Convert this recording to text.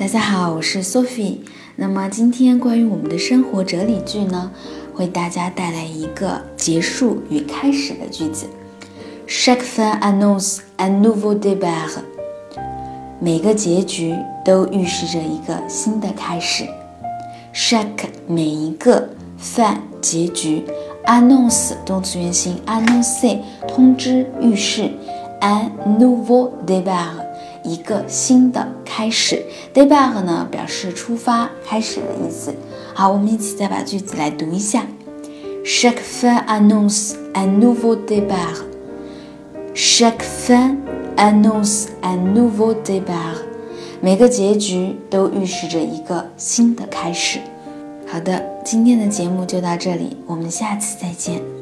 大家好，我是 Sophie。那么今天关于我们的生活哲理句呢，为大家带来一个结束与开始的句子。Chaque fin annonce un nouveau départ。每个结局都预示着一个新的开始。Chaque 每一个 fin 结局，annonce 动词原形，annonce 通知预示，un nouveau départ。一个新的开始，départ 呢表示出发、开始的意思。好，我们一起再把句子来读一下。Chaque fin annonce un nouveau départ. Chaque fin annonce un nouveau départ. 每个结局都预示着一个新的开始。好的，今天的节目就到这里，我们下次再见。